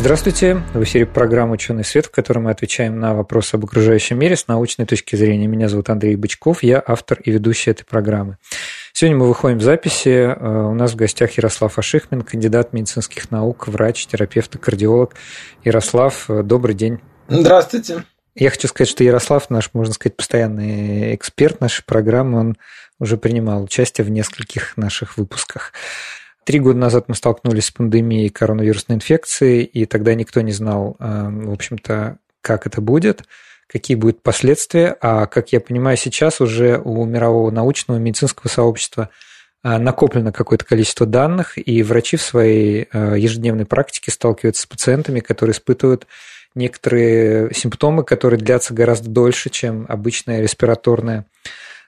Здравствуйте, в эфире программа «Ученый свет», в которой мы отвечаем на вопросы об окружающем мире с научной точки зрения. Меня зовут Андрей Бычков, я автор и ведущий этой программы. Сегодня мы выходим в записи. Э, у нас в гостях Ярослав Ашихмин, кандидат медицинских наук, врач, терапевт и кардиолог. Ярослав, э, добрый день. Здравствуйте. Я хочу сказать, что Ярослав наш, можно сказать, постоянный эксперт нашей программы. Он уже принимал участие в нескольких наших выпусках. Три года назад мы столкнулись с пандемией коронавирусной инфекции, и тогда никто не знал, э, в общем-то, как это будет, какие будут последствия. А, как я понимаю, сейчас уже у мирового научного медицинского сообщества э, накоплено какое-то количество данных, и врачи в своей э, ежедневной практике сталкиваются с пациентами, которые испытывают некоторые симптомы, которые длятся гораздо дольше, чем обычное респираторное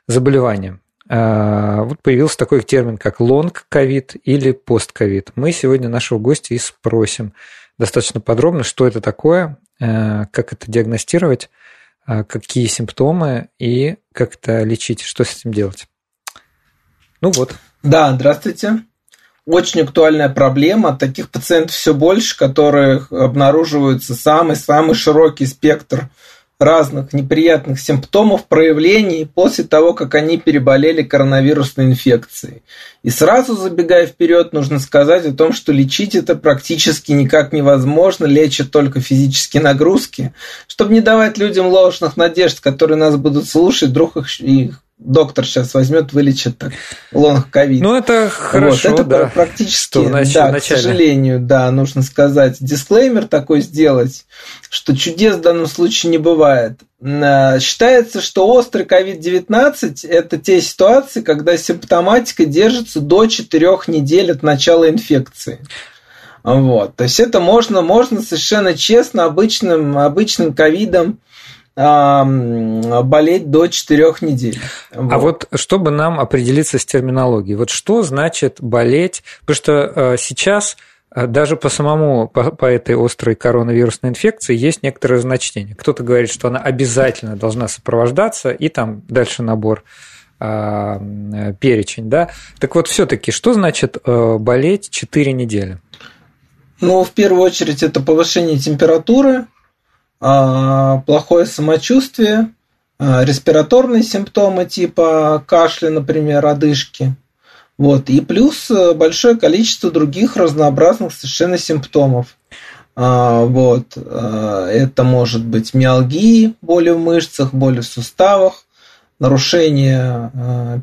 заболевание. А, вот появился такой термин, как long covid или post-covid. Мы сегодня нашего гостя и спросим достаточно подробно, что это такое, а, как это диагностировать, а, какие симптомы и как это лечить, что с этим делать. Ну вот. Да, здравствуйте. Очень актуальная проблема. Таких пациентов все больше, которых обнаруживается самый-самый широкий спектр разных неприятных симптомов, проявлений после того, как они переболели коронавирусной инфекцией. И сразу забегая вперед, нужно сказать о том, что лечить это практически никак невозможно, лечат только физические нагрузки, чтобы не давать людям ложных надежд, которые нас будут слушать, вдруг их, их доктор сейчас возьмет, вылечит так лонг ковид. Ну, это хорошо, вот, это да. практически, что нач- да, к сожалению, да, нужно сказать, дисклеймер такой сделать, что чудес в данном случае не бывает. Э, считается, что острый COVID-19 – это те ситуации, когда симптоматика держится до 4 недель от начала инфекции. Вот. То есть это можно, можно совершенно честно обычным, обычным ковидом болеть до 4 недель. Вот. А вот чтобы нам определиться с терминологией, вот что значит болеть? Потому что э, сейчас э, даже по самому, по, по этой острой коронавирусной инфекции есть некоторые значения. Кто-то говорит, что она обязательно должна сопровождаться, и там дальше набор э, перечень, да. Так вот, все-таки, что значит болеть 4 недели? Ну, в первую очередь, это повышение температуры, а, плохое самочувствие, а, респираторные симптомы типа кашля, например, одышки. Вот. И плюс э, большое количество других разнообразных совершенно симптомов. А, вот. Это может быть миалгии, боли в мышцах, боли в суставах, нарушение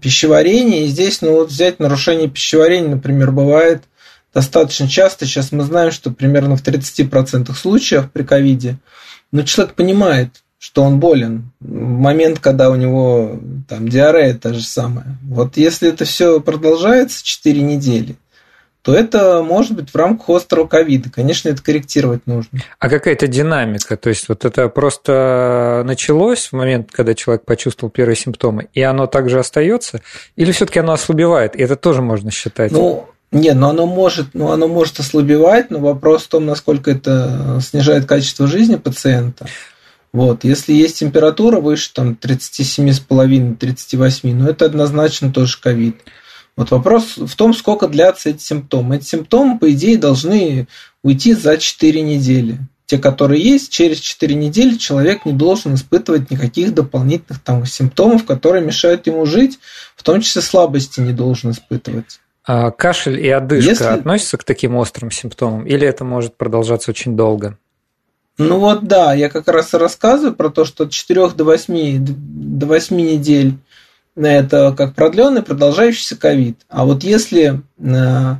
пищеварения. И здесь, ну вот взять нарушение пищеварения, например, бывает достаточно часто. Сейчас мы знаем, что примерно в 30% случаев при ковиде но человек понимает, что он болен. В момент, когда у него там диарея та же самая. Вот если это все продолжается 4 недели, то это может быть в рамках острого ковида. Конечно, это корректировать нужно. А какая-то динамика? То есть вот это просто началось в момент, когда человек почувствовал первые симптомы, и оно также остается? Или все-таки оно ослабевает? И это тоже можно считать? Ну, нет, но оно может, ну, оно может ослабевать, но вопрос в том, насколько это снижает качество жизни пациента. Вот. Если есть температура выше там, 37,5-38, ну это однозначно тоже ковид. Вот вопрос в том, сколько длятся эти симптомы. Эти симптомы, по идее, должны уйти за 4 недели. Те, которые есть, через 4 недели человек не должен испытывать никаких дополнительных там, симптомов, которые мешают ему жить, в том числе слабости не должен испытывать. А кашель и одышка Если... относятся к таким острым симптомам, или это может продолжаться очень долго? Ну вот да, я как раз и рассказываю про то, что от 4 до 8, до 8 недель это как продленный продолжающийся ковид. А вот если э,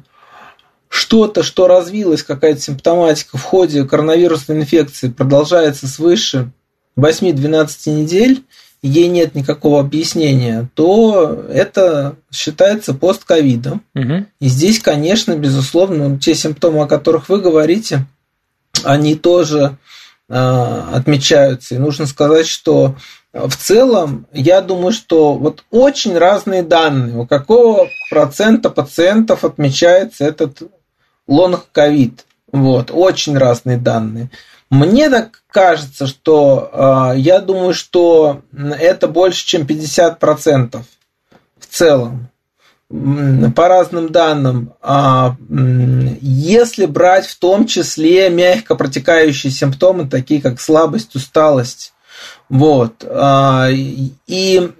что-то, что развилось, какая-то симптоматика в ходе коронавирусной инфекции продолжается свыше 8-12 недель, ей нет никакого объяснения, то это считается постковидом. Угу. И здесь, конечно, безусловно, те симптомы, о которых вы говорите, они тоже э, отмечаются. И нужно сказать, что в целом, я думаю, что вот очень разные данные. У какого процента пациентов отмечается этот long covid? Вот, очень разные данные. Мне так кажется, что э, я думаю, что это больше, чем 50% в целом. По разным данным, а, если брать в том числе мягко протекающие симптомы, такие как слабость, усталость, вот. А, и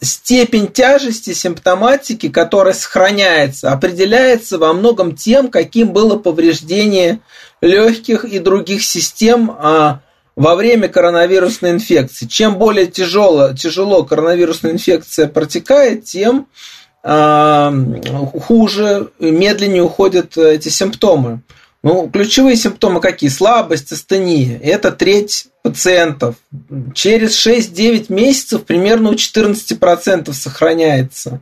степень тяжести симптоматики, которая сохраняется, определяется во многом тем, каким было повреждение легких и других систем а, во время коронавирусной инфекции. Чем более тяжело, тяжело коронавирусная инфекция протекает, тем а, хуже, медленнее уходят эти симптомы. Ну, ключевые симптомы какие? Слабость, астения. Это треть пациентов. Через 6-9 месяцев примерно у 14% сохраняется.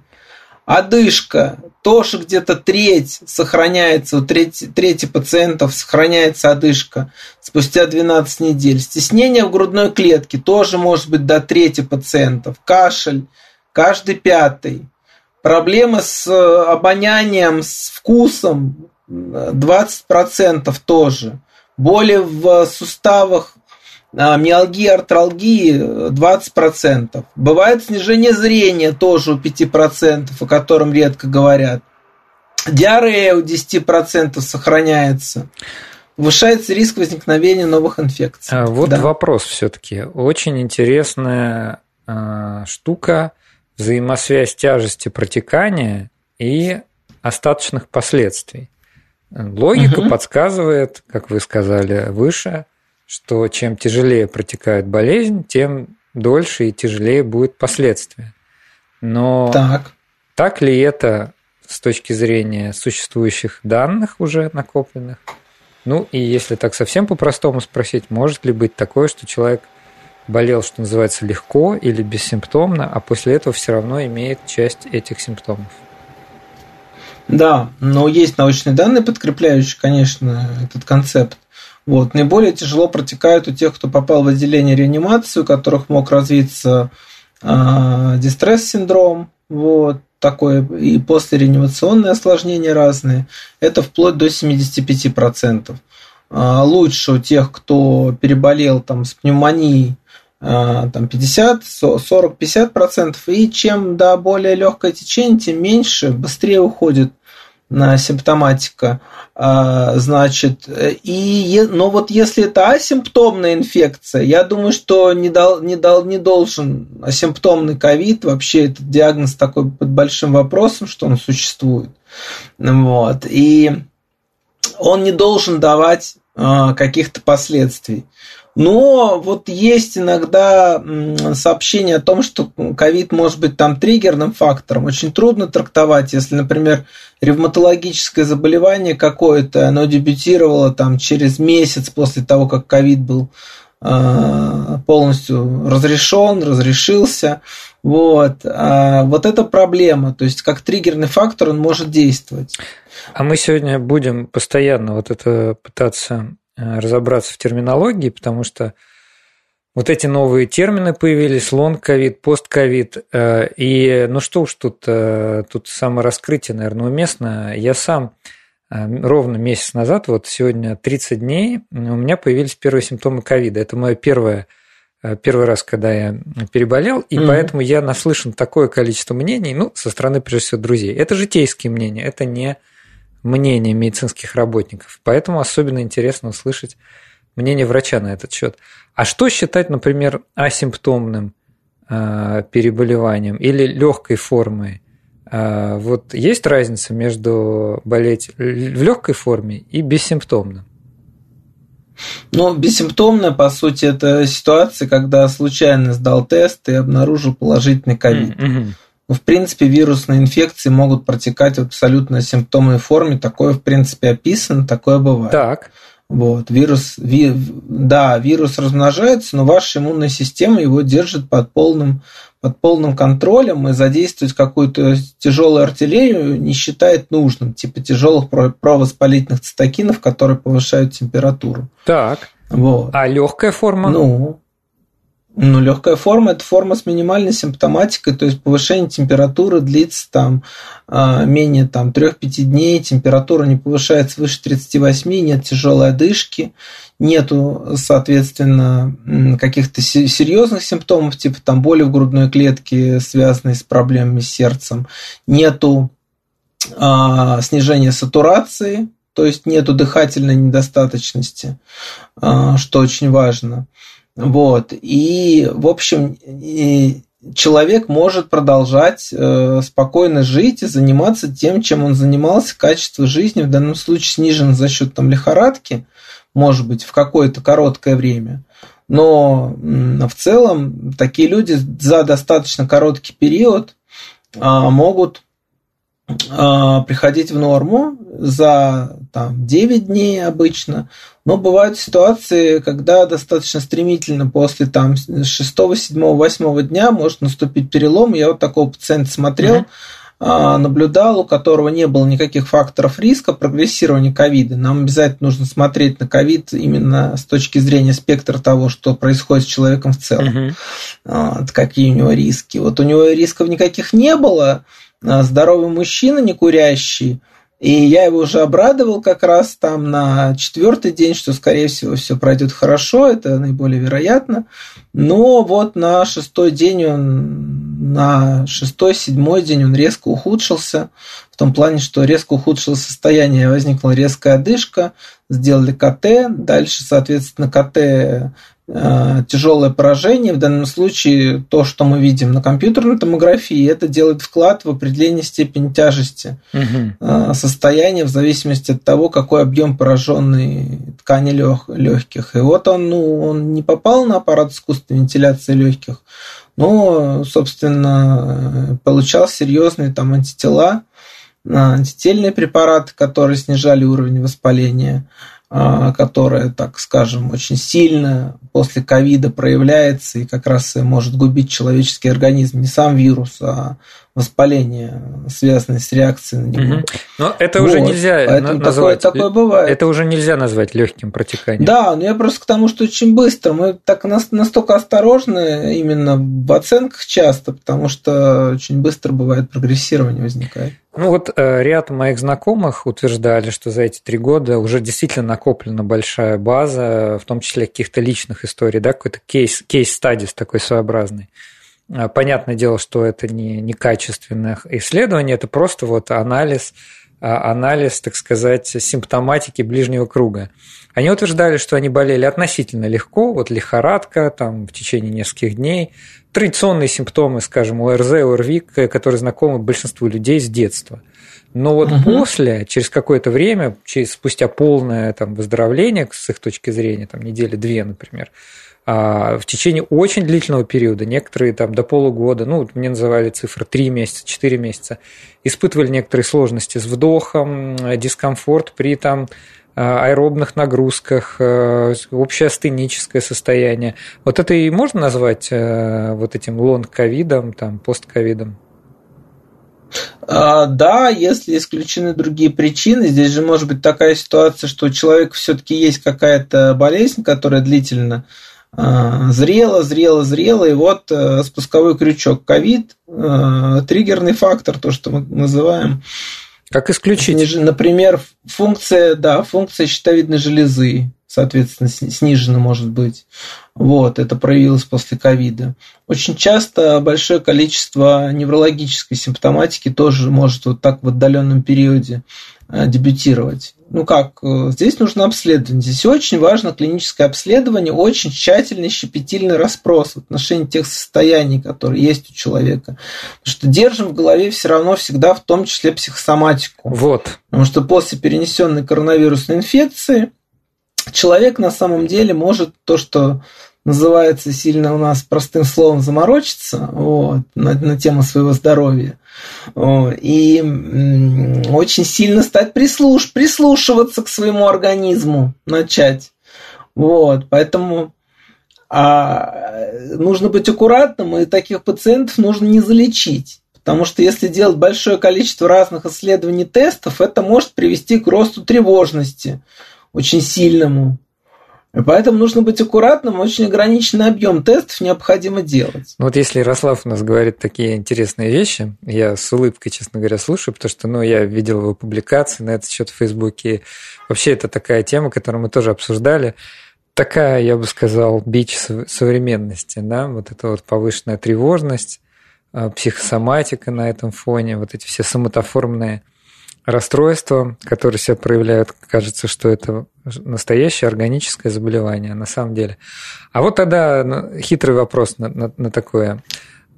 Одышка. Тоже где-то треть сохраняется, у трети, трети пациентов сохраняется одышка спустя 12 недель. Стеснение в грудной клетке тоже может быть до трети пациентов. Кашель. Каждый пятый. Проблемы с обонянием, с вкусом 20% тоже. Боли в суставах, а, миалгии, артралгии 20%. Бывает снижение зрения тоже у 5%, о котором редко говорят. Диарея у 10% сохраняется. Повышается риск возникновения новых инфекций. А вот да. вопрос все-таки. Очень интересная э, штука взаимосвязь тяжести протекания и остаточных последствий. Логика угу. подсказывает, как вы сказали выше, что чем тяжелее протекает болезнь, тем дольше и тяжелее будет последствия. Но так, так ли это с точки зрения существующих данных уже накопленных? Ну и если так совсем по-простому спросить, может ли быть такое, что человек болел, что называется, легко или бессимптомно, а после этого все равно имеет часть этих симптомов? Да, но есть научные данные, подкрепляющие, конечно, этот концепт. Вот. Наиболее тяжело протекают у тех, кто попал в отделение реанимации, у которых мог развиться э, дистресс-синдром, вот, такое, и послереанимационные осложнения разные. Это вплоть до 75%. А лучше у тех, кто переболел там, с пневмонией, а, там 50, 40, 50 процентов. И чем да, более легкое течение, тем меньше, быстрее уходит симптоматика, а, значит, и, но вот если это асимптомная инфекция, я думаю, что не, дал, не, дал, не должен асимптомный ковид, вообще этот диагноз такой под большим вопросом, что он существует, вот, и он не должен давать а, каких-то последствий. Но вот есть иногда сообщение о том, что ковид может быть там триггерным фактором. Очень трудно трактовать, если, например, ревматологическое заболевание какое-то, оно дебютировало там через месяц после того, как ковид был а, полностью разрешен, разрешился. Вот. А вот это проблема. То есть, как триггерный фактор он может действовать. А мы сегодня будем постоянно вот это пытаться разобраться в терминологии, потому что вот эти новые термины появились, long covid, post-covid, э, и ну что уж тут, э, тут самораскрытие, наверное, уместно. Я сам ровно месяц назад, вот сегодня 30 дней, у меня появились первые симптомы ковида. Это мое первое первый раз, когда я переболел, и mm-hmm. поэтому я наслышан такое количество мнений, ну, со стороны, прежде всего, друзей. Это житейские мнения, это не мнение медицинских работников. Поэтому особенно интересно услышать мнение врача на этот счет. А что считать, например, асимптомным э, переболеванием или легкой формой? Э, вот есть разница между болеть в легкой форме и бессимптомным? Ну, бессимптомная, по сути, это ситуация, когда случайно сдал тест и обнаружил положительный ковид. Mm-hmm. Ну, в принципе, вирусные инфекции могут протекать в абсолютно симптомной форме. Такое, в принципе, описано, такое бывает. Так. Вот, вирус, ви, да, вирус размножается, но ваша иммунная система его держит под полным, под полным контролем и задействовать какую-то тяжелую артиллерию не считает нужным, типа тяжелых провоспалительных цитокинов, которые повышают температуру. Так. Вот. А легкая форма? Ну, Ну, легкая форма – это форма с минимальной симптоматикой, то есть повышение температуры длится там а, менее там, 3-5 дней, температура не повышается выше 38, нет тяжелой одышки, нету, соответственно, каких-то серьезных симптомов, типа там боли в грудной клетке, связанные с проблемами с сердцем, нету а, снижения сатурации, то есть нету дыхательной недостаточности, а, что очень важно. Вот. И, в общем, и человек может продолжать э, спокойно жить и заниматься тем, чем он занимался. Качество жизни в данном случае снижено за счет там, лихорадки, может быть, в какое-то короткое время. Но в целом такие люди за достаточно короткий период а, могут приходить в норму за там, 9 дней обычно, но бывают ситуации, когда достаточно стремительно после там, 6, 7, 8 дня может наступить перелом. Я вот такого пациента смотрел, mm-hmm. наблюдал, у которого не было никаких факторов риска прогрессирования ковида. Нам обязательно нужно смотреть на ковид именно с точки зрения спектра того, что происходит с человеком в целом, mm-hmm. какие у него риски. Вот у него рисков никаких не было, а, здоровый мужчина, не курящий, и я его уже обрадовал как раз там на четвертый день, что, скорее всего, все пройдет хорошо, это наиболее вероятно. Но вот на шестой день он, на шестой, седьмой день он резко ухудшился, в том плане, что резко ухудшилось состояние, возникла резкая одышка, сделали КТ, дальше, соответственно, КТ Э, тяжелое поражение. В данном случае то, что мы видим на компьютерной томографии, это делает вклад в определение степени тяжести угу. состояния в зависимости от того, какой объем пораженной ткани лег, легких. И вот он, ну, он не попал на аппарат искусственной вентиляции легких, но, собственно, получал серьезные там антитела, антительные препараты, которые снижали уровень воспаления. А, которая, так скажем, очень сильно после ковида проявляется и как раз может губить человеческий организм. Не сам вирус, а воспаление, связанное с реакцией на него. Угу. Но это вот. уже нельзя Поэтому назвать. Такое, такое бывает. Это уже нельзя назвать легким протеканием. Да, но я просто к тому, что очень быстро. Мы так настолько осторожны именно в оценках часто, потому что очень быстро бывает прогрессирование возникает. Ну вот э, ряд моих знакомых утверждали, что за эти три года уже действительно накоплена большая база, в том числе каких-то личных историй, да, какой-то кейс, кейс-стадис такой своеобразный. А, понятное дело, что это не, не качественное исследование, это просто вот анализ, а, анализ, так сказать, симптоматики ближнего круга. Они утверждали, что они болели относительно легко, вот лихорадка там в течение нескольких дней, традиционные симптомы, скажем, ОРЗ, ОРВИ, которые знакомы большинству людей с детства. Но вот угу. после, через какое-то время, через, спустя полное там, выздоровление, с их точки зрения, там, недели две, например, а, в течение очень длительного периода, некоторые там до полугода, ну, мне называли цифры 3 месяца, 4 месяца, испытывали некоторые сложности с вдохом, дискомфорт при там Э, аэробных нагрузках, э, общее астеническое состояние. Вот это и можно назвать э, вот этим long covid'ом, там, постковидом? А, да, если исключены другие причины, здесь же может быть такая ситуация, что у человека все-таки есть какая-то болезнь, которая длительно зрела, зрела, зрела, и вот спусковой крючок. Ковид, триггерный фактор, то, что мы называем, как исключить? Например, функция, да, функция щитовидной железы, соответственно, снижена может быть. Вот, это проявилось после ковида. Очень часто большое количество неврологической симптоматики тоже может вот так в отдаленном периоде э, дебютировать ну как, э, здесь нужно обследование. Здесь очень важно клиническое обследование, очень тщательный щепетильный расспрос в отношении тех состояний, которые есть у человека. Потому что держим в голове все равно всегда в том числе психосоматику. Вот. Потому что после перенесенной коронавирусной инфекции человек на самом деле может то, что называется сильно у нас простым словом заморочиться вот, на, на тему своего здоровья. И очень сильно стать прислуш, прислушиваться к своему организму, начать. Вот, поэтому а, нужно быть аккуратным, и таких пациентов нужно не залечить. Потому что если делать большое количество разных исследований тестов, это может привести к росту тревожности очень сильному. Поэтому нужно быть аккуратным, очень ограниченный объем тестов необходимо делать. Ну вот если Ярослав у нас говорит такие интересные вещи, я с улыбкой, честно говоря, слушаю, потому что ну, я видел его публикации на этот счет в Фейсбуке. Вообще это такая тема, которую мы тоже обсуждали. Такая, я бы сказал, бич современности, да, вот эта вот повышенная тревожность, а, психосоматика на этом фоне, вот эти все самотоформные расстройства, которые себя проявляют, кажется, что это настоящее органическое заболевание на самом деле. А вот тогда ну, хитрый вопрос на, на, на такое.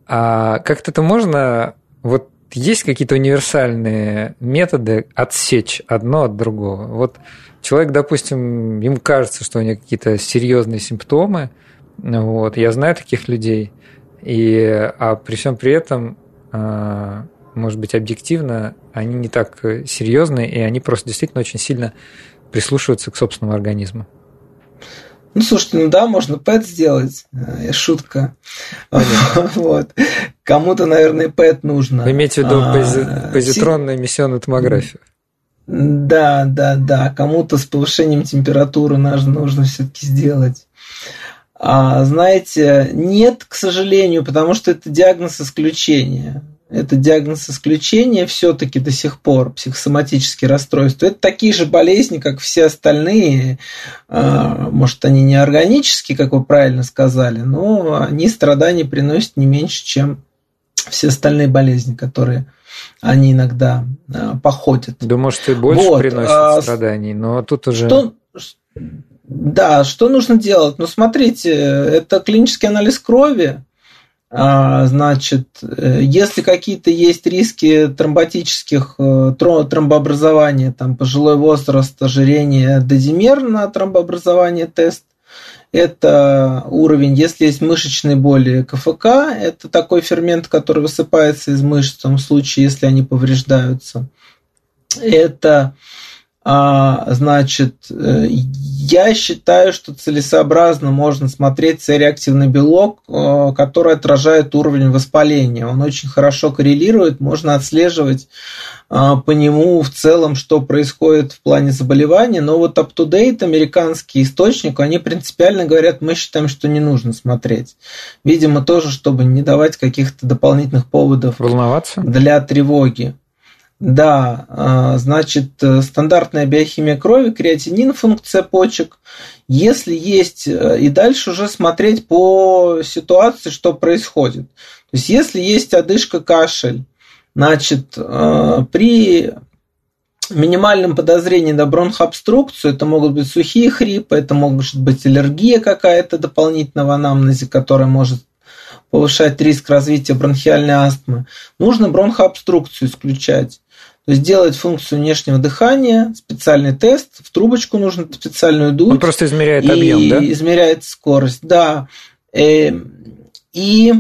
А как-то это можно... Вот есть какие-то универсальные методы отсечь одно от другого? Вот человек, допустим, ему кажется, что у него какие-то серьезные симптомы, вот, я знаю таких людей, и, а при всем при этом а, может быть, объективно, они не так серьезные, и они просто действительно очень сильно прислушиваются к собственному организму. Ну, слушайте, ну да, можно ПЭТ сделать. Э, шутка. Вот. Кому-то, наверное, ПЭТ нужно. Вы имеете в виду а, позитронную эмиссионную томографию? Да, да, да. Кому-то с повышением температуры нужно все-таки сделать. А, знаете, нет, к сожалению, потому что это диагноз исключения это диагноз исключения все-таки до сих пор, психосоматические расстройства. Это такие же болезни, как все остальные. А, может, они не органические, как вы правильно сказали, но они страдания приносят не меньше, чем все остальные болезни, которые они иногда а, походят. Да, может, и больше вот. приносят а, страданий, но тут уже... Что, да, что нужно делать? Ну, смотрите, это клинический анализ крови, значит, э, если какие-то есть риски тромботических э, тромбообразования, там пожилой возраст, ожирение, дозимер на тромбообразование тест, это уровень, если есть мышечные боли КФК, это такой фермент, который высыпается из мышц в том случае, если они повреждаются. Это а, значит, э, я считаю, что целесообразно можно смотреть C-реактивный белок, э, который отражает уровень воспаления. Он очень хорошо коррелирует, можно отслеживать а, по нему в целом, что происходит в плане заболевания. Но вот up-to-date американский источник, они принципиально говорят, мы считаем, что не нужно смотреть. Видимо, тоже, чтобы не давать каких-то дополнительных поводов Волноваться? для тревоги. Да, а, значит, э, стандартная биохимия крови, креатинин, функция почек. Если есть, э, и дальше уже смотреть по ситуации, что происходит. То есть, если есть одышка, кашель, значит, э, при минимальном подозрении на бронхообструкцию, это могут быть сухие хрипы, это может быть аллергия какая-то дополнительного в анамнезе, которая может повышать риск развития бронхиальной астмы, нужно бронхообструкцию исключать. То есть делать функцию внешнего дыхания, специальный тест, в трубочку нужно специальную дуть. Он просто измеряет объем, да? измеряет скорость, да. Э, и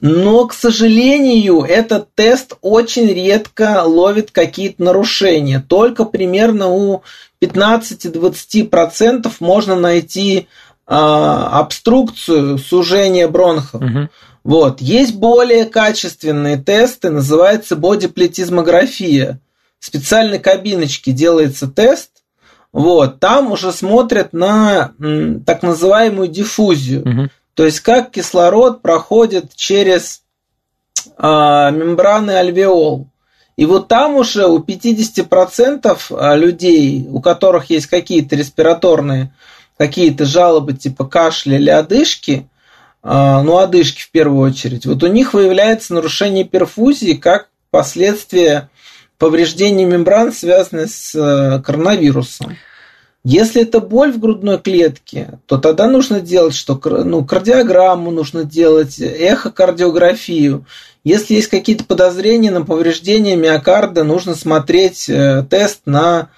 но, к сожалению, этот тест очень редко ловит какие-то нарушения. Только примерно у 15-20% можно найти а, обструкцию, сужение бронхов. Угу. Вот. Есть более качественные тесты, называется бодиплетизмография. В специальной кабиночке делается тест, вот, там уже смотрят на м, так называемую диффузию. Угу. То есть как кислород проходит через а, мембраны альвеол. И вот там уже у 50% а, людей, у которых есть какие-то респираторные, какие-то жалобы типа кашля или одышки, ну, одышки в первую очередь, вот у них выявляется нарушение перфузии как последствие повреждения мембран, связанных с э, коронавирусом. Если это боль в грудной клетке, то тогда нужно делать что? Ну, кардиограмму нужно делать, эхокардиографию. Если есть какие-то подозрения на повреждение миокарда, нужно смотреть э, тест на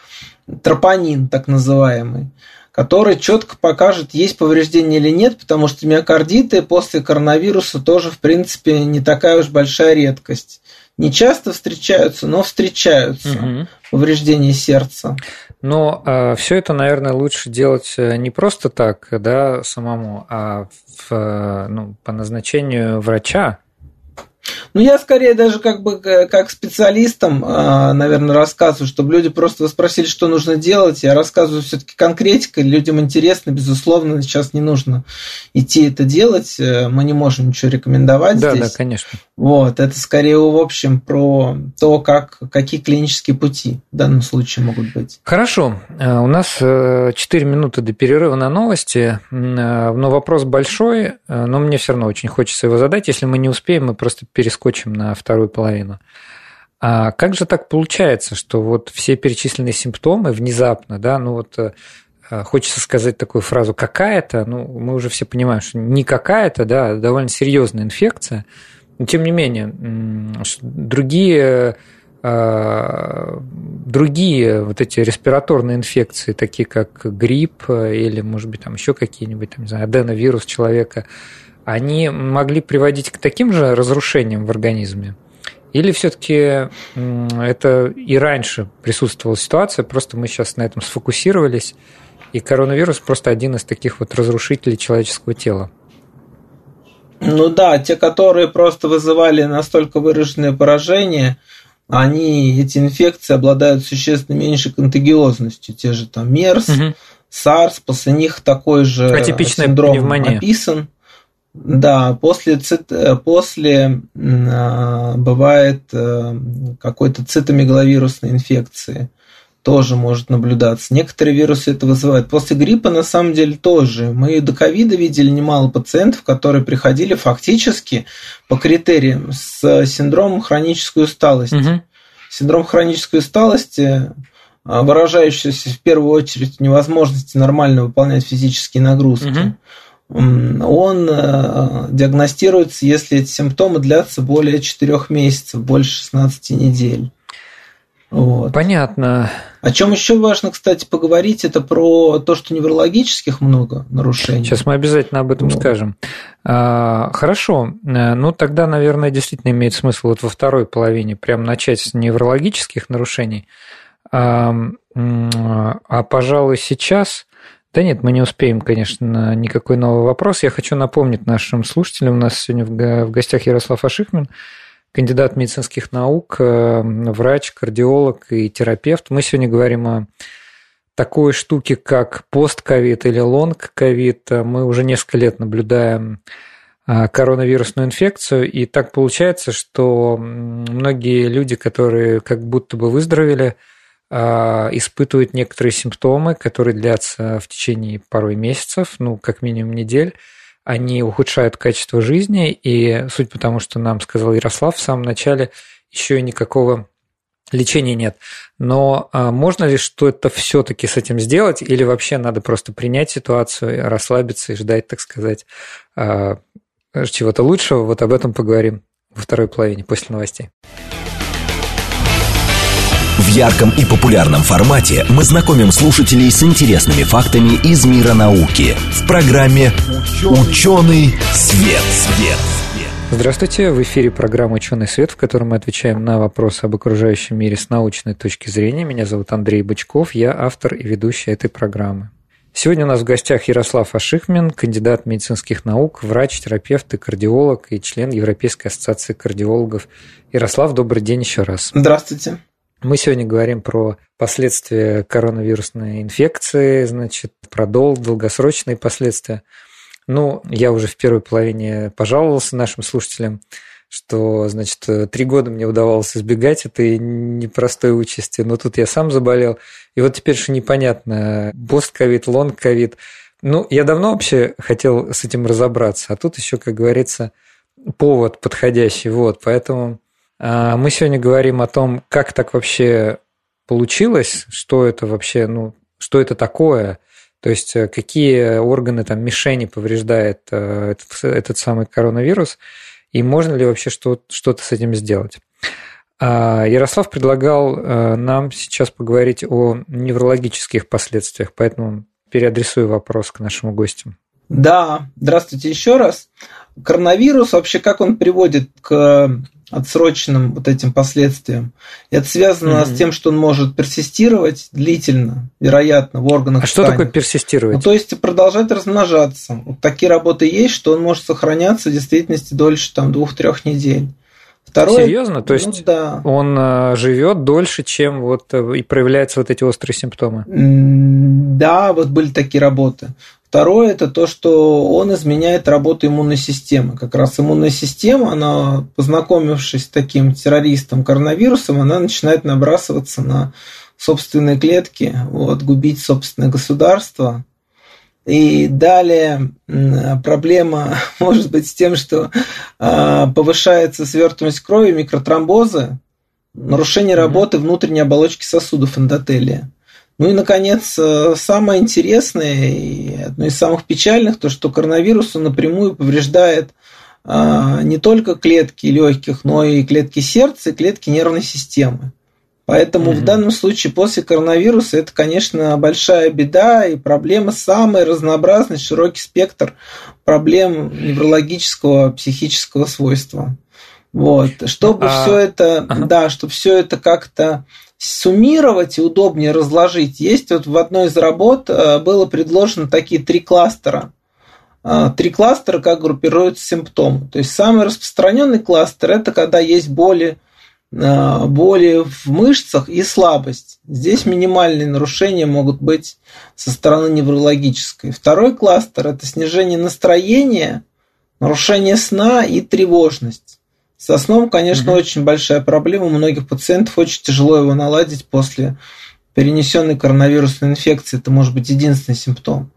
тропонин, так называемый который четко покажет, есть повреждение или нет, потому что миокардиты после коронавируса тоже, в принципе, не такая уж большая редкость. Не часто встречаются, но встречаются угу. повреждения сердца. Но э, все это, наверное, лучше делать э, не просто так, да, самому, а в, э, ну, по назначению врача. Ну, я скорее даже как бы как специалистам, а, наверное, рассказываю, чтобы люди просто спросили, что нужно делать. Я рассказываю все-таки конкретикой, людям интересно, безусловно, сейчас не нужно идти это делать. Э, мы не можем ничего рекомендовать да, здесь. Да, конечно. Вот, это скорее, в общем, про то, как, какие клинические пути в данном случае могут быть. Хорошо. Э, у нас 4 э, минуты до перерыва на новости, но вопрос большой, но мне все равно очень хочется его задать. Если мы не успеем, мы просто перескочим на вторую половину. А как же так получается, что вот все перечисленные симптомы внезапно, да, ну вот э, хочется сказать такую фразу какая-то, ну мы уже все понимаем, что не какая-то, да, а довольно серьезная инфекция, но тем не менее другие э, другие вот эти респираторные инфекции, такие как грипп или, может быть, там еще какие-нибудь, там, не знаю, аденовирус человека, они могли приводить к таким же разрушениям в организме? Или все-таки это и раньше присутствовала ситуация, просто мы сейчас на этом сфокусировались, и коронавирус просто один из таких вот разрушителей человеческого тела? Ну да, те, которые просто вызывали настолько выраженное поражение, они, эти инфекции обладают существенно меньшей контагиозностью. Те же там МЕРС, угу. САРС, после них такой же синдром пневмония. описан. Да, после, цит, э, после э, бывает э, какой-то цитомегаловирусной инфекции тоже может наблюдаться. Некоторые вирусы это вызывают. После гриппа на самом деле тоже. Мы до ковида видели немало пациентов, которые приходили фактически по критериям с синдромом хронической усталости. Угу. Синдром хронической усталости выражающийся в первую очередь в невозможности нормально выполнять физические нагрузки. Угу он э, диагностируется, если эти симптомы длятся более 4 месяцев, больше 16 недель. Вот. Понятно. О чем еще важно, кстати, поговорить, это про то, что неврологических много нарушений. Сейчас мы обязательно об этом вот. скажем. А, хорошо. Э, ну, тогда, наверное, действительно имеет смысл вот во второй половине прям начать с неврологических нарушений. А, а пожалуй, сейчас да нет, мы не успеем, конечно, никакой новый вопрос. Я хочу напомнить нашим слушателям, у нас сегодня в гостях Ярослав Ашихмин, кандидат медицинских наук, э, врач, кардиолог и терапевт. Мы сегодня говорим о такой штуке, как постковид или лонг-ковид. Мы уже несколько лет наблюдаем э, коронавирусную инфекцию, и так получается, что многие люди, которые как будто бы выздоровели, испытывают некоторые симптомы, которые длятся в течение порой месяцев, ну, как минимум недель. Они ухудшают качество жизни, и суть потому, что нам сказал Ярослав в самом начале, еще и никакого лечения нет. Но а, можно ли что-то все-таки с этим сделать, или вообще надо просто принять ситуацию, расслабиться и ждать, так сказать, а, чего-то лучшего? Вот об этом поговорим во второй половине после новостей. В ярком и популярном формате мы знакомим слушателей с интересными фактами из мира науки в программе «Ученый свет». свет. Здравствуйте, в эфире программа «Ученый свет», в которой мы отвечаем на вопросы об окружающем мире с научной точки зрения. Меня зовут Андрей Бычков, я автор и ведущий этой программы. Сегодня у нас в гостях Ярослав Ашихмин, кандидат медицинских наук, врач, терапевт и кардиолог и член Европейской ассоциации кардиологов. Ярослав, добрый день еще раз. Здравствуйте. Мы сегодня говорим про последствия коронавирусной инфекции, значит, про дол, долгосрочные последствия. Ну, я уже в первой половине пожаловался нашим слушателям, что, значит, три года мне удавалось избегать этой непростой участи, но тут я сам заболел. И вот теперь что непонятно, постковид, лонг-ковид. Ну, я давно вообще хотел с этим разобраться, а тут еще, как говорится, повод подходящий. Вот, поэтому мы сегодня говорим о том, как так вообще получилось, что это вообще, ну, что это такое, то есть э, какие органы там мишени повреждает э, этот, этот самый коронавирус, и можно ли вообще что-то с этим сделать. А, Ярослав предлагал э, нам сейчас поговорить о неврологических последствиях, поэтому переадресую вопрос к нашему гостю. Да, здравствуйте еще раз. Коронавирус вообще как он приводит к отсроченным вот этим последствиям. И это связано mm-hmm. с тем, что он может персистировать длительно, вероятно, в органах. А ткани. что такое персистировать? Ну, то есть продолжать размножаться. Вот такие работы есть, что он может сохраняться в действительности дольше там двух-трех недель. Второе, Серьезно? То есть ну, да. он э, живет дольше, чем вот э, и проявляются вот эти острые симптомы? Да, вот были такие работы. Второе – это то, что он изменяет работу иммунной системы. Как раз иммунная система, она, познакомившись с таким террористом коронавирусом, она начинает набрасываться на собственные клетки, вот, губить собственное государство. И далее проблема может быть с тем, что а, повышается свертываемость крови, микротромбозы, нарушение работы внутренней оболочки сосудов эндотелия. Ну и, наконец, э, самое интересное и одно из самых печальных, то, что коронавирус напрямую повреждает а, не только клетки легких, но и клетки сердца и клетки нервной системы. Поэтому mm в данном случае после коронавируса это, конечно, большая беда и проблема самый разнообразный, широкий спектр проблем неврологического, психического свойства. Вот. Чтобы а... все это, ага. да, чтобы все это как-то суммировать и удобнее разложить, есть вот в одной из работ э, было предложено такие три кластера. Э, три кластера, как группируются симптомы. То есть самый распространенный кластер – это когда есть боли Э, боли в мышцах и слабость. Здесь минимальные нарушения могут быть со стороны неврологической. Второй кластер – это снижение настроения, нарушение сна и тревожность. Со сном, конечно, угу. очень большая проблема. У многих пациентов очень тяжело его наладить после перенесенной коронавирусной инфекции. Это может быть единственный симптом.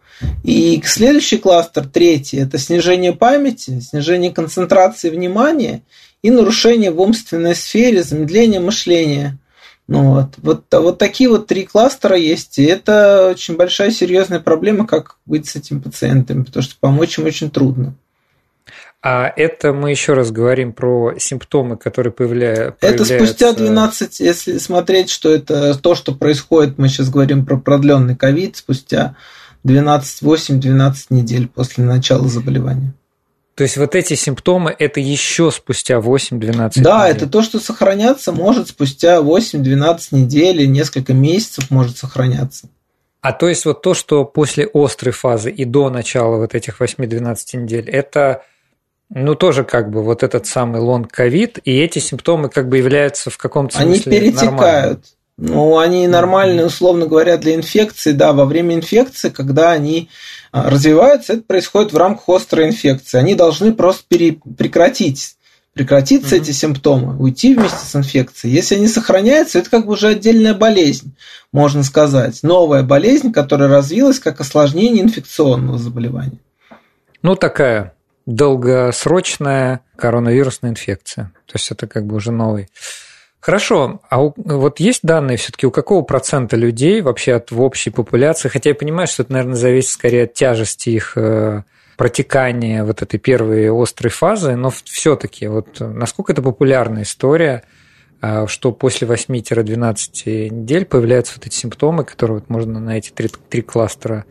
И следующий кластер, третий, это снижение памяти, снижение концентрации внимания и нарушение в умственной сфере, замедление мышления. Ну, вот, вот, вот такие вот три кластера есть, и это очень большая серьезная проблема, как быть с этим пациентами, потому что помочь им очень трудно. А это мы еще раз говорим про симптомы, которые появляются. Это спустя 12, если смотреть, что это то, что происходит, мы сейчас говорим про продленный ковид, спустя 12, 8-12 недель после начала заболевания. То есть вот эти симптомы это еще спустя 8-12 Да, недель. это то, что сохраняться может спустя 8-12 недель, несколько месяцев может сохраняться. А то есть вот то, что после острой фазы и до начала вот этих 8-12 недель, это ну, тоже как бы вот этот самый лонг-ковид, и эти симптомы как бы являются в каком-то смысле Они перетекают. Ну, они нормальные, условно говоря, для инфекции, да, во время инфекции, когда они а, развиваются, это происходит в рамках острой инфекции. Они должны просто пере... прекратить прекратиться mm-hmm. эти симптомы, уйти вместе с инфекцией. Если они сохраняются, это как бы уже отдельная болезнь, можно сказать. Новая болезнь, которая развилась как осложнение инфекционного заболевания. Ну, такая долгосрочная коронавирусная инфекция. То есть это как бы уже новый Хорошо, а у, вот есть данные все-таки, у какого процента людей вообще от в общей популяции, хотя я понимаю, что это, наверное, зависит скорее от тяжести их э, протекания вот этой первой острой фазы, но все-таки вот насколько это популярная история, э, что после 8-12 недель появляются вот эти симптомы, которые вот можно на эти три, три кластера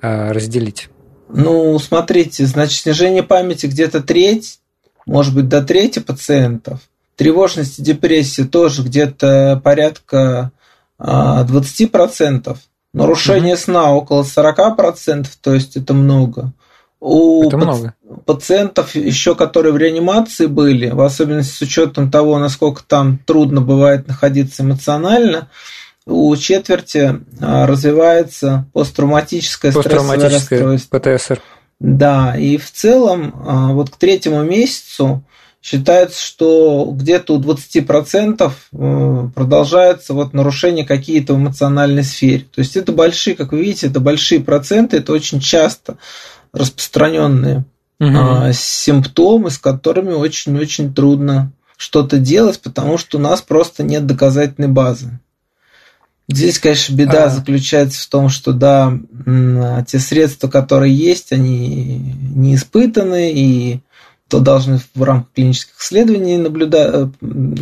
э, разделить? Ну, смотрите, значит, снижение памяти где-то треть, может быть, до трети пациентов – Тревожность и депрессия тоже где-то порядка 20%. А, Нарушение угу. сна около 40%, то есть это много. У это много. пациентов, еще которые в реанимации были, в особенности с учетом того, насколько там трудно бывает находиться эмоционально, у четверти а, развивается посттравматическое, посттравматическое стрессовое расстройство. ПТСР. Да, и в целом а, вот к третьему месяцу считается, что где-то у 20% э, продолжаются вот нарушения какие-то в эмоциональной сфере. То есть это большие, как вы видите, это большие проценты, это очень часто распространенные угу. симптомы, с которыми очень-очень трудно что-то делать, потому что у нас просто нет доказательной базы. Здесь, конечно, беда а... заключается в том, что да, те средства, которые есть, они не испытаны, и то должны в рамках клинических исследований наблюдать, э,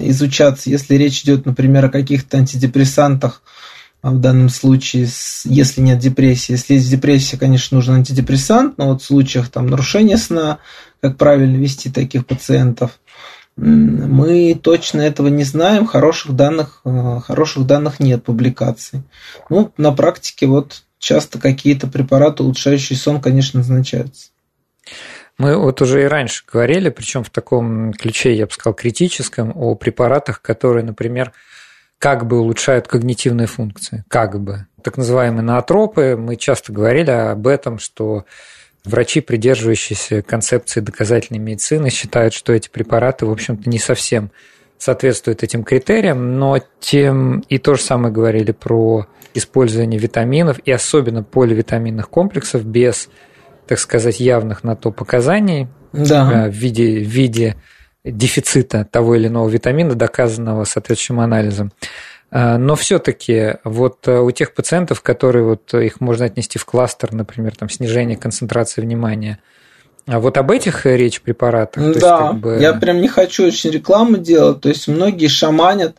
изучаться. Если речь идет, например, о каких-то антидепрессантах, а в данном случае, если нет депрессии, если есть депрессия, конечно, нужен антидепрессант, но вот в случаях там, нарушения сна, как правильно вести таких пациентов, мы точно этого не знаем, хороших данных, э, хороших данных нет публикаций. Ну, на практике вот часто какие-то препараты, улучшающие сон, конечно, назначаются. Мы вот уже и раньше говорили, причем в таком ключе, я бы сказал, критическом, о препаратах, которые, например, как бы улучшают когнитивные функции, как бы. Так называемые наотропы, мы часто говорили об этом, что врачи, придерживающиеся концепции доказательной медицины, считают, что эти препараты, в общем-то, не совсем соответствуют этим критериям, но тем и то же самое говорили про использование витаминов и особенно поливитаминных комплексов без, так сказать, явных на то показаний да. Э, в виде, в виде дефицита того или иного витамина, доказанного соответствующим анализом. Э, но все-таки вот э, у тех пациентов, которые вот их можно отнести в кластер, например, там снижение концентрации внимания, а вот об этих речь препаратах? Да, есть, как бы... я прям не хочу очень рекламу делать. То есть многие шаманят,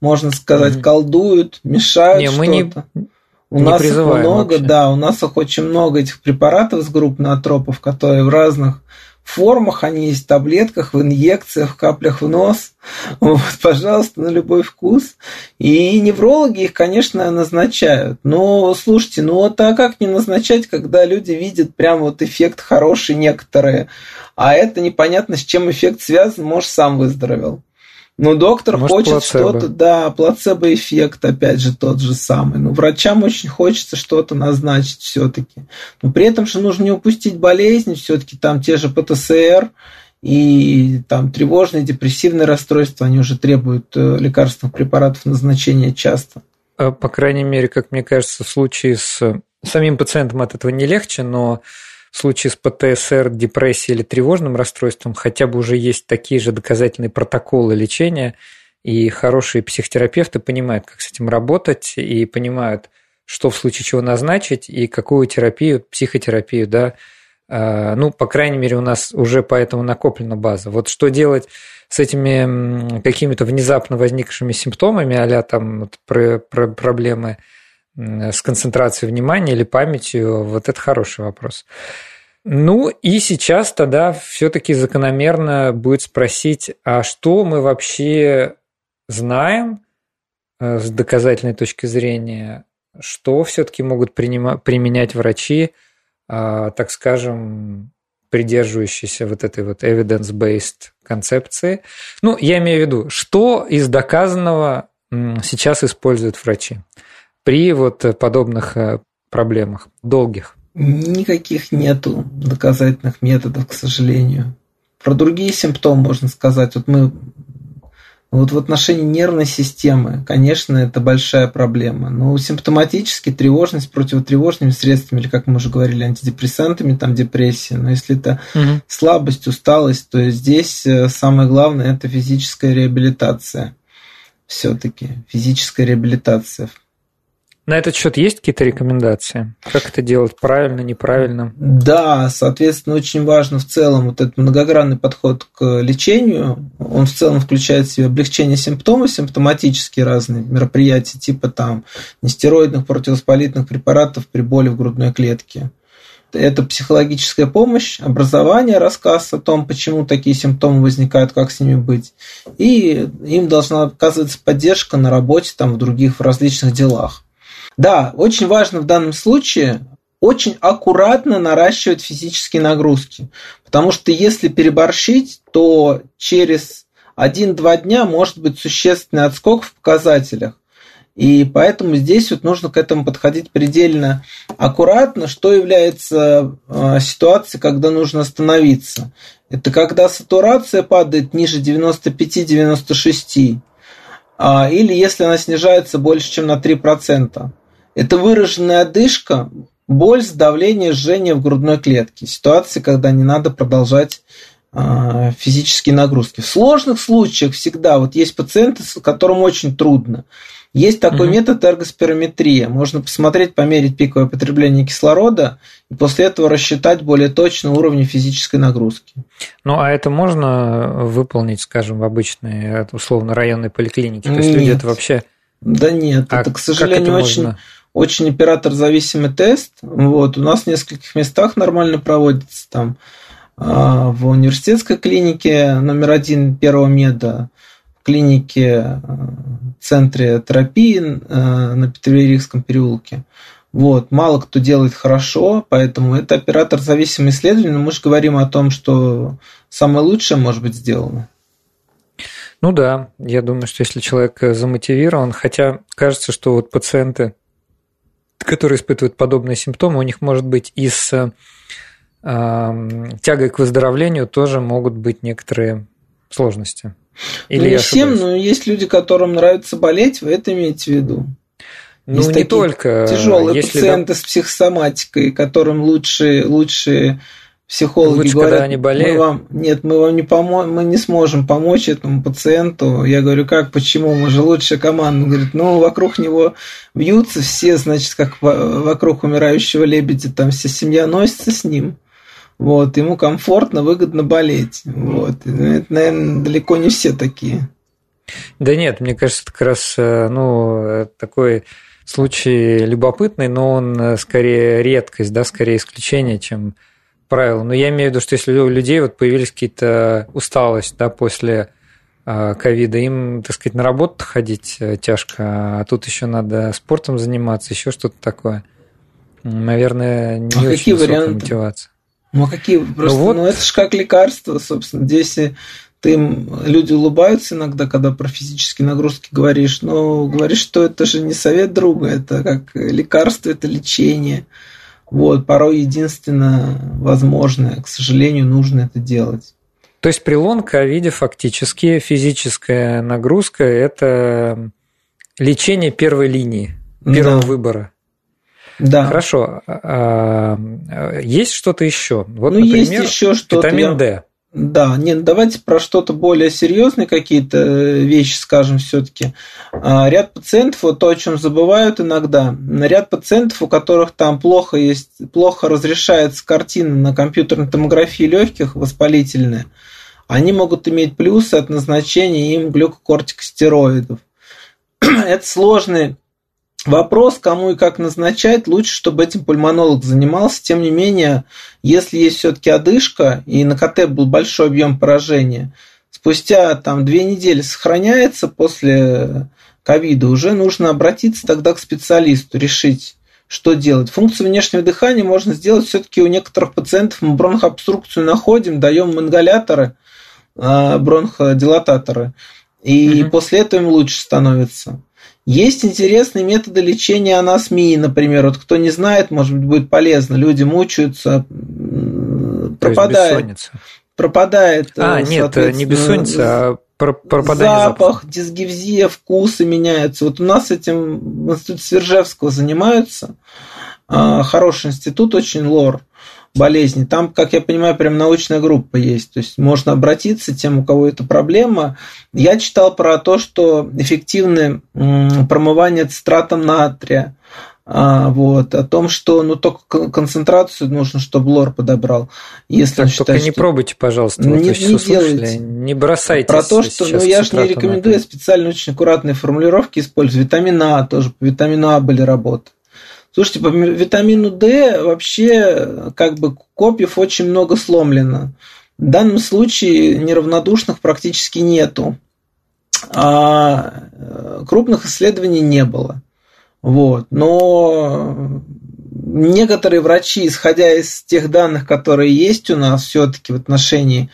можно сказать, mm-hmm. колдуют, мешают не, что-то. Не, у не нас их много, вообще. да, у нас их очень много этих препаратов с групп натропов, которые в разных формах, они есть в таблетках, в инъекциях, в каплях в нос. Вот, пожалуйста, на любой вкус. И неврологи их, конечно, назначают. Но, слушайте, ну вот а как не назначать, когда люди видят прям вот эффект хороший некоторые, а это непонятно, с чем эффект связан, может, сам выздоровел. Ну, доктор Может, хочет что-то, да, плацебо-эффект, опять же, тот же самый. Ну, врачам очень хочется что-то назначить все-таки. Но при этом же нужно не упустить болезни, все-таки там те же ПТСР и там тревожные, депрессивные расстройства, они уже требуют э, лекарственных препаратов назначения часто. Э, по крайней мере, как мне кажется, в случае с самим пациентом от этого не легче, но в случае с ПТСР, депрессией или тревожным расстройством хотя бы уже есть такие же доказательные протоколы лечения, и хорошие психотерапевты понимают, как с этим работать, и понимают, что в случае чего назначить, и какую терапию, психотерапию, да, а, ну, по крайней мере, у нас уже поэтому накоплена база. Вот что делать с этими какими-то внезапно возникшими симптомами, а там вот, про, про проблемы с концентрацией внимания или памятью, вот это хороший вопрос. Ну и сейчас тогда все-таки закономерно будет спросить, а что мы вообще знаем э, с доказательной точки зрения, что все-таки могут применять врачи, а, так скажем, придерживающиеся вот этой вот evidence-based концепции. Ну, я имею в виду, что из доказанного сейчас используют врачи при вот подобных э, проблемах долгих? Никаких нету доказательных методов, к сожалению. Про другие симптомы можно сказать. Вот мы вот в отношении нервной системы, конечно, это большая проблема. Но симптоматически тревожность противотревожными средствами, или как мы уже говорили, антидепрессантами, там депрессия. Но если это угу. слабость, усталость, то здесь э, самое главное это физическая реабилитация. Все-таки физическая реабилитация. На этот счет есть какие-то рекомендации? Как это делать правильно, неправильно? Да, соответственно, очень важно в целом вот этот многогранный подход к лечению. Он в целом включает в себя облегчение симптомов, симптоматические разные мероприятия, типа там нестероидных противовоспалительных препаратов при боли в грудной клетке. Это психологическая помощь, образование, рассказ о том, почему такие симптомы возникают, как с ними быть. И им должна оказываться поддержка на работе, там, в других, в различных делах. Да, очень важно в данном случае очень аккуратно наращивать физические нагрузки. Потому что если переборщить, то через 1-2 дня может быть существенный отскок в показателях. И поэтому здесь вот нужно к этому подходить предельно аккуратно, что является а, ситуацией, когда нужно остановиться. Это когда сатурация падает ниже 95-96, а, или если она снижается больше, чем на 3%. Это выраженная одышка, боль, сдавление, жжение в грудной клетке. Ситуации, когда не надо продолжать а, физические нагрузки. В сложных случаях всегда вот есть пациенты, которым очень трудно. Есть такой mm метод эргоспирометрия. Можно посмотреть, померить пиковое потребление кислорода и после этого рассчитать более точно уровни физической нагрузки. Ну, а это можно выполнить, скажем, в обычной, условно, районной поликлинике? То есть Нет. люди это вообще... Да нет, а это, к сожалению, это очень... Можно? Очень оператор-зависимый тест. Вот, у нас в нескольких местах нормально проводится там а, в университетской клинике номер один первого меда, в клинике в а, центре терапии а, на Петербургском переулке. Вот, мало кто делает хорошо, поэтому это оператор зависимый исследование, но мы же говорим о том, что самое лучшее может быть сделано. Ну да, я думаю, что если человек замотивирован, хотя кажется, что вот пациенты, которые испытывают подобные симптомы, у них может быть и с э, тягой к выздоровлению тоже могут быть некоторые сложности. Или ну, не всем, но есть люди, которым нравится болеть, вы это имеете в виду? Ну, есть не только. Тяжелые если пациенты да... с психосоматикой, которым лучше, лучше психологи Лучше, говорят, когда они болеют. Мы вам, нет, мы вам не помо мы не сможем помочь этому пациенту. Я говорю, как, почему, мы же лучшая команда. Он говорит, ну, вокруг него бьются все, значит, как вокруг умирающего лебедя, там вся семья носится с ним. Вот, ему комфортно, выгодно болеть. Вот. Это, наверное, далеко не все такие. Да нет, мне кажется, это как раз э, ну, такой случай любопытный, но он э, скорее редкость, да, скорее исключение, чем правило. Но я имею в виду, что если у людей вот появились какие-то усталость да, после а, ковида, им, так сказать, на работу ходить э, тяжко, а тут еще надо спортом заниматься, еще что-то такое. Наверное, не а очень какие варианты? мотивация. Ну, а какие? Просто, ну, вот... ну, это же как лекарство, собственно. Здесь ты люди улыбаются иногда, когда про физические нагрузки говоришь, но говоришь, что это же не совет друга, это как лекарство, это лечение. Вот, порой единственное возможное, к сожалению, нужно это делать. То есть при лонг-ковиде фактически физическая нагрузка – это лечение первой линии, первого да. выбора. Да. Хорошо. А, а, есть что-то еще? Вот, ну, например, есть еще что-то. Витамин D. Да, нет, давайте про что-то более серьезные какие-то э, вещи скажем все-таки. А, ряд пациентов, вот то, о чем забывают иногда, ряд пациентов, у которых там плохо есть, плохо разрешается картина на компьютерной томографии легких воспалительные, они могут иметь плюсы от назначения им глюкокортикостероидов. Это сложный Вопрос, кому и как назначать, лучше, чтобы этим пульмонолог занимался. Тем не менее, если есть все-таки одышка, и на КТ был большой объем поражения, спустя там две недели сохраняется после ковида, уже нужно обратиться тогда к специалисту, решить, что делать. Функцию внешнего дыхания можно сделать все-таки у некоторых пациентов. Мы бронхообструкцию находим, даем ингаляторы, а, бронходилататоры, и угу. после этого им лучше становится. Есть интересные методы лечения анасмии, например. Вот кто не знает, может быть, будет полезно. Люди мучаются, пропадает. Пропадает. А, нет, не бессонница, а пропадание запах, запаха. дисгевзия, вкусы меняются. Вот у нас этим в институте Свержевского занимаются. А, хороший институт, очень лор болезни. Там, как я понимаю, прям научная группа есть. То есть можно обратиться тем, у кого это проблема. Я читал про то, что эффективное промывание цитратом натрия, а, вот, о том, что ну, только концентрацию нужно, чтобы лор подобрал. Если так, считает, только не что... пробуйте, пожалуйста, не, вот, не делайте. Не бросайте. Про то, что ну, я же не рекомендую, я специально очень аккуратные формулировки использую. Витамин А тоже, по витамину А были работы. Слушайте, по витамину D вообще как бы копьев очень много сломлено. В данном случае неравнодушных практически нету. А э, крупных исследований не было. Вот. Но некоторые врачи, исходя из тех данных, которые есть у нас все-таки в отношении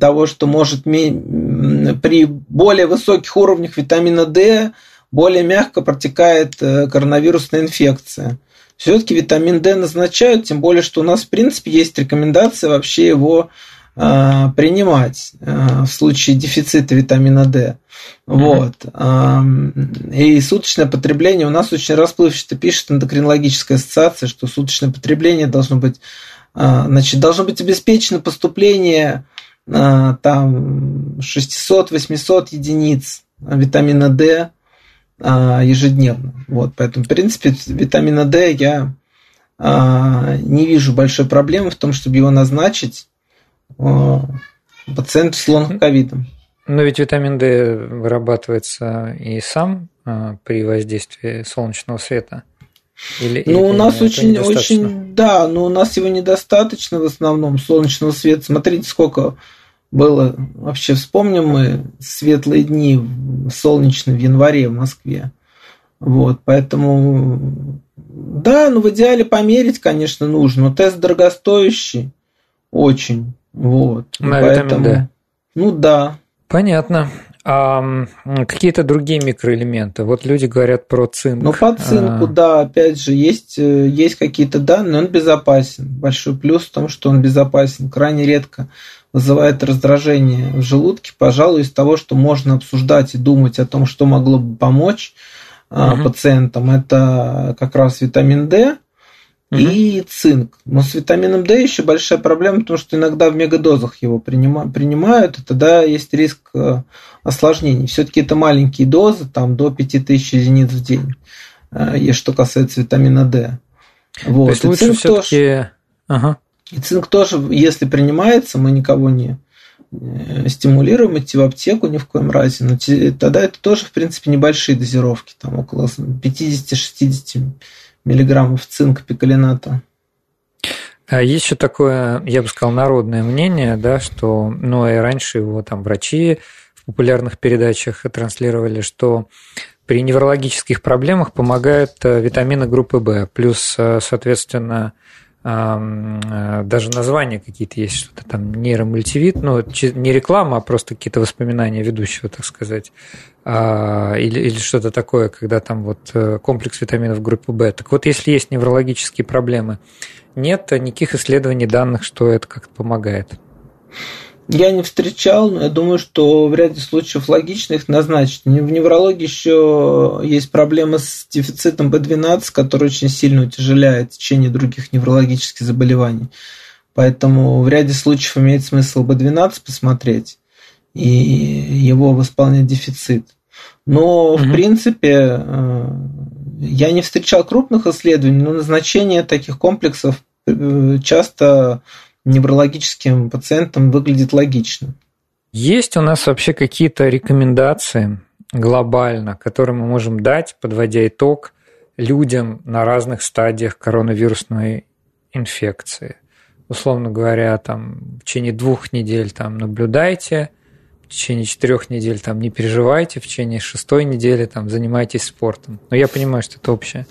того, что может при более высоких уровнях витамина D более мягко протекает э, коронавирусная инфекция. Все-таки витамин D назначают, тем более, что у нас, в принципе, есть рекомендация вообще его э, принимать э, в случае дефицита витамина D. Вот. И суточное потребление у нас очень расплывчато пишет эндокринологическая ассоциация, что суточное потребление должно быть, значит, должно быть обеспечено поступление там 600-800 единиц витамина D а, ежедневно. Вот, поэтому, в принципе, витамина D я а, не вижу большой проблемы в том, чтобы его назначить а, пациенту с лонг-ковидом. Но ведь витамин D вырабатывается и сам при воздействии солнечного света. Или, ну, или у нас очень, очень, да, но у нас его недостаточно в основном солнечного света. Смотрите, сколько было, вообще вспомним мы светлые дни солнечные в январе в Москве. Вот, поэтому Да, ну в идеале померить, конечно, нужно, но тест дорогостоящий очень. Вот. На Поэтому, витамин D. Ну да. Понятно. А какие-то другие микроэлементы? Вот люди говорят про цинк. Ну, по цинку, а... да, опять же, есть, э, есть какие-то данные, он безопасен. Большой плюс в том, что он безопасен. Крайне редко вызывает раздражение в желудке. Пожалуй, из того, что можно обсуждать и думать о том, что могло бы помочь угу. пациентам, это как раз витамин D угу. и цинк. Но с витамином D еще большая проблема, потому что иногда в мегадозах его принимают, и тогда есть риск э, осложнений. Все-таки это маленькие дозы, там до 5000 единиц в день, э, что касается витамина D. Вот. То есть и лучше все-таки... Тоже... Ага. И цинк тоже, если принимается, мы никого не э, стимулируем идти в аптеку ни в коем разе, но тогда это тоже, в принципе, небольшие дозировки, там около 50-60 миллиграммов цинка пикалината. А есть еще такое, я бы сказал, народное мнение, да, что, ну, и раньше его там врачи в популярных передачах транслировали, что при неврологических проблемах помогают э, витамины группы В, плюс, э, соответственно, даже названия какие-то есть, что-то там нейромультивит, ну, не реклама, а просто какие-то воспоминания ведущего, так сказать, а, или, или что-то такое, когда там вот э, комплекс витаминов группы В. Так вот, если есть неврологические проблемы, нет никаких исследований данных, что это как-то помогает. Я не встречал, но я думаю, что в ряде случаев логично их назначить. В неврологии еще есть проблема с дефицитом B12, который очень сильно утяжеляет течение других неврологических заболеваний. Поэтому в ряде случаев имеет смысл B12 посмотреть и его восполнять дефицит. Но, угу. в принципе, э, я не встречал крупных исследований, но назначение таких комплексов э, часто неврологическим пациентам выглядит логично. Есть у нас вообще какие-то рекомендации глобально, которые мы можем дать, подводя итог людям на разных стадиях коронавирусной инфекции? Условно говоря, там, в течение двух недель там, наблюдайте, в течение четырех недель там не переживайте, в течение шестой недели там занимайтесь спортом. Но я понимаю, что это общее.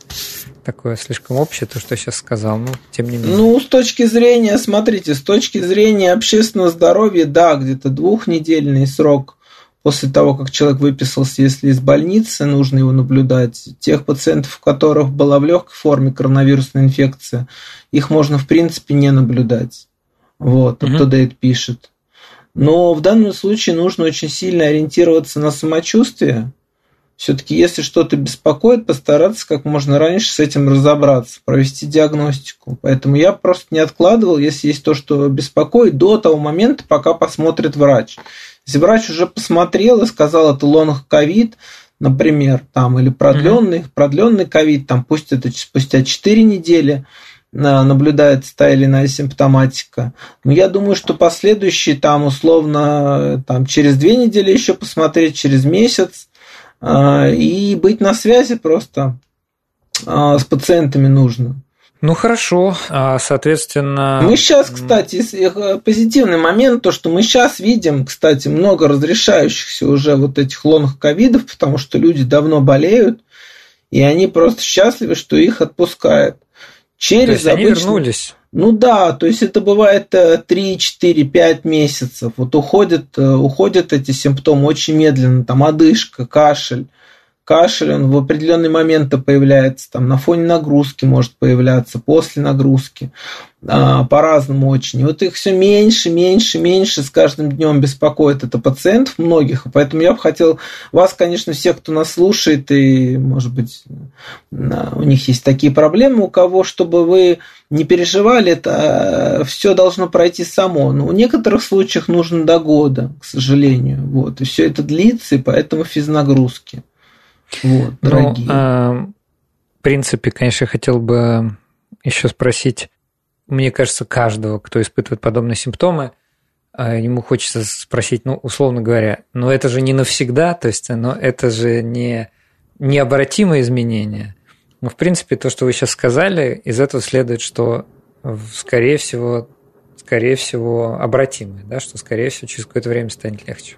Такое слишком общее, то, что сейчас сказал, но тем не менее. Ну, с точки зрения, смотрите, с точки зрения общественного здоровья, да, где-то двухнедельный срок после того, как человек выписался, если из больницы, нужно его наблюдать. Тех пациентов, у которых была в легкой форме коронавирусная инфекция, их можно, в принципе, не наблюдать. Вот, угу. UpToDate пишет. Но в данном случае нужно очень сильно ориентироваться на самочувствие. Все-таки, если что-то беспокоит, постараться как можно раньше с этим разобраться, провести диагностику. Поэтому я просто не откладывал, если есть то, что беспокоит, до того момента, пока посмотрит врач. Если врач уже посмотрел и сказал, это лонг ковид, например, там, или продленный, mm-hmm. продленный ковид, там, пусть это спустя 4 недели, наблюдается та или иная симптоматика. Но я думаю, что последующие там условно там, через две недели еще посмотреть, через месяц а, и быть на связи просто а, с пациентами нужно. Ну хорошо, а, соответственно. Мы сейчас, кстати, э, позитивный момент, то, что мы сейчас видим, кстати, много разрешающихся уже вот этих лонг ковидов, потому что люди давно болеют, и они просто счастливы, что их отпускают. Через то есть обычно... они вернулись. Ну да, то есть это бывает 3, 4, 5 месяцев. Вот уходят, э, уходят эти симптомы очень медленно, там одышка, кашель кашель, он в определенный момент появляется, там на фоне нагрузки может появляться, после нагрузки, а, по-разному очень. И вот их все меньше, меньше, меньше с каждым днем беспокоит это пациентов многих, поэтому я бы хотел вас, конечно, всех, кто нас слушает, и, может быть, у них есть такие проблемы, у кого, чтобы вы не переживали, это все должно пройти само. Но в некоторых случаях нужно до года, к сожалению. Вот. И все это длится, и поэтому физнагрузки. Вот, дорогие. Ну, а, в принципе, конечно, хотел бы еще спросить, мне кажется, каждого, кто испытывает подобные симптомы, а, ему хочется спросить, ну, условно говоря, но это же не навсегда, то есть, но это же не необратимые изменения. Ну, в принципе, то, что вы сейчас сказали, из этого следует, что, скорее всего, скорее всего, обратимые, да, что, скорее всего, через какое-то время станет легче.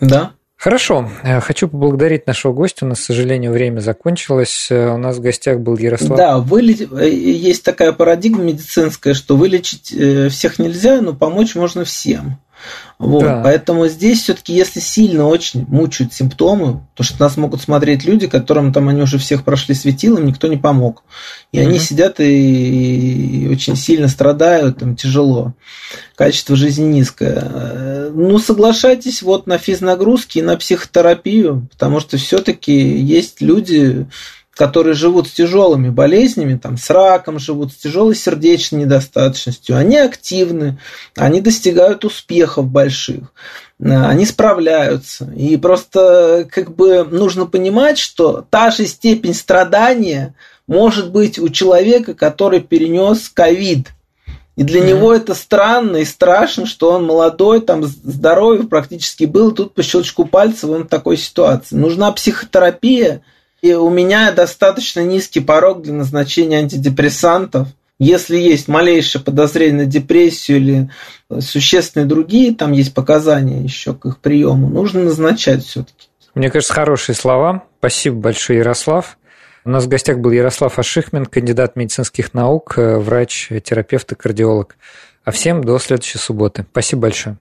Да, Хорошо. Э, хочу поблагодарить нашего гостя. У нас, к сожалению, время закончилось. Э, у нас в гостях был Ярослав. Да, вылеч... Э, есть такая парадигма медицинская, что вылечить всех нельзя, но помочь можно всем. Вот. Да. Поэтому здесь все-таки, если сильно очень мучают симптомы, то что нас могут смотреть люди, которым там они уже всех прошли светилом, никто не помог. И угу. они сидят и, и очень сильно страдают, там тяжело. Качество жизни низкое. Ну, соглашайтесь вот на физнагрузки и на психотерапию, потому что все-таки есть люди, которые живут с тяжелыми болезнями, там, с раком живут, с тяжелой сердечной недостаточностью, они активны, они достигают успехов больших, э, они справляются. И просто как бы нужно понимать, что та же степень страдания может быть у человека, который перенес ковид. И для mm-hmm. него это странно и страшно, что он молодой, там здоровый практически был, тут по щелчку пальца он в такой ситуации. Нужна психотерапия – и у меня достаточно низкий порог для назначения антидепрессантов. Если есть малейшее подозрение на депрессию или существенные другие, там есть показания еще к их приему, нужно назначать все-таки. Мне кажется, хорошие слова. Спасибо большое, Ярослав. У нас в гостях был Ярослав Ашихмин, кандидат медицинских наук, врач, терапевт и кардиолог. А всем до следующей субботы. Спасибо большое.